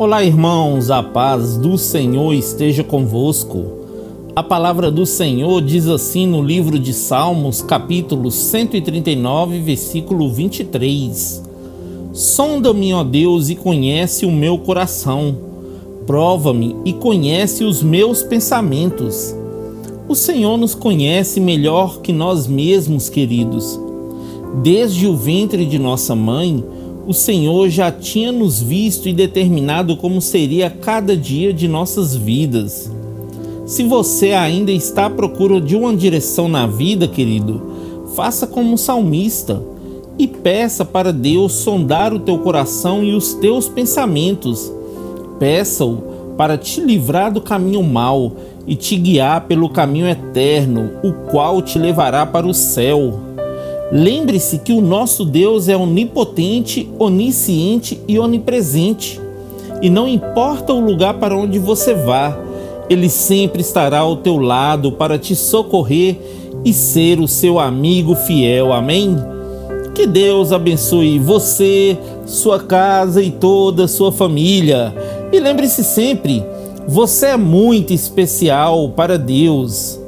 Olá, irmãos, a paz do Senhor esteja convosco. A palavra do Senhor diz assim no livro de Salmos, capítulo 139, versículo 23: Sonda-me, ó Deus, e conhece o meu coração. Prova-me e conhece os meus pensamentos. O Senhor nos conhece melhor que nós mesmos, queridos. Desde o ventre de nossa mãe, o Senhor já tinha nos visto e determinado como seria cada dia de nossas vidas. Se você ainda está à procura de uma direção na vida, querido, faça como o salmista e peça para Deus sondar o teu coração e os teus pensamentos. Peça-o para te livrar do caminho mau e te guiar pelo caminho eterno, o qual te levará para o céu. Lembre-se que o nosso Deus é onipotente, onisciente e onipresente. E não importa o lugar para onde você vá, ele sempre estará ao teu lado para te socorrer e ser o seu amigo fiel. Amém? Que Deus abençoe você, sua casa e toda a sua família. E lembre-se sempre, você é muito especial para Deus.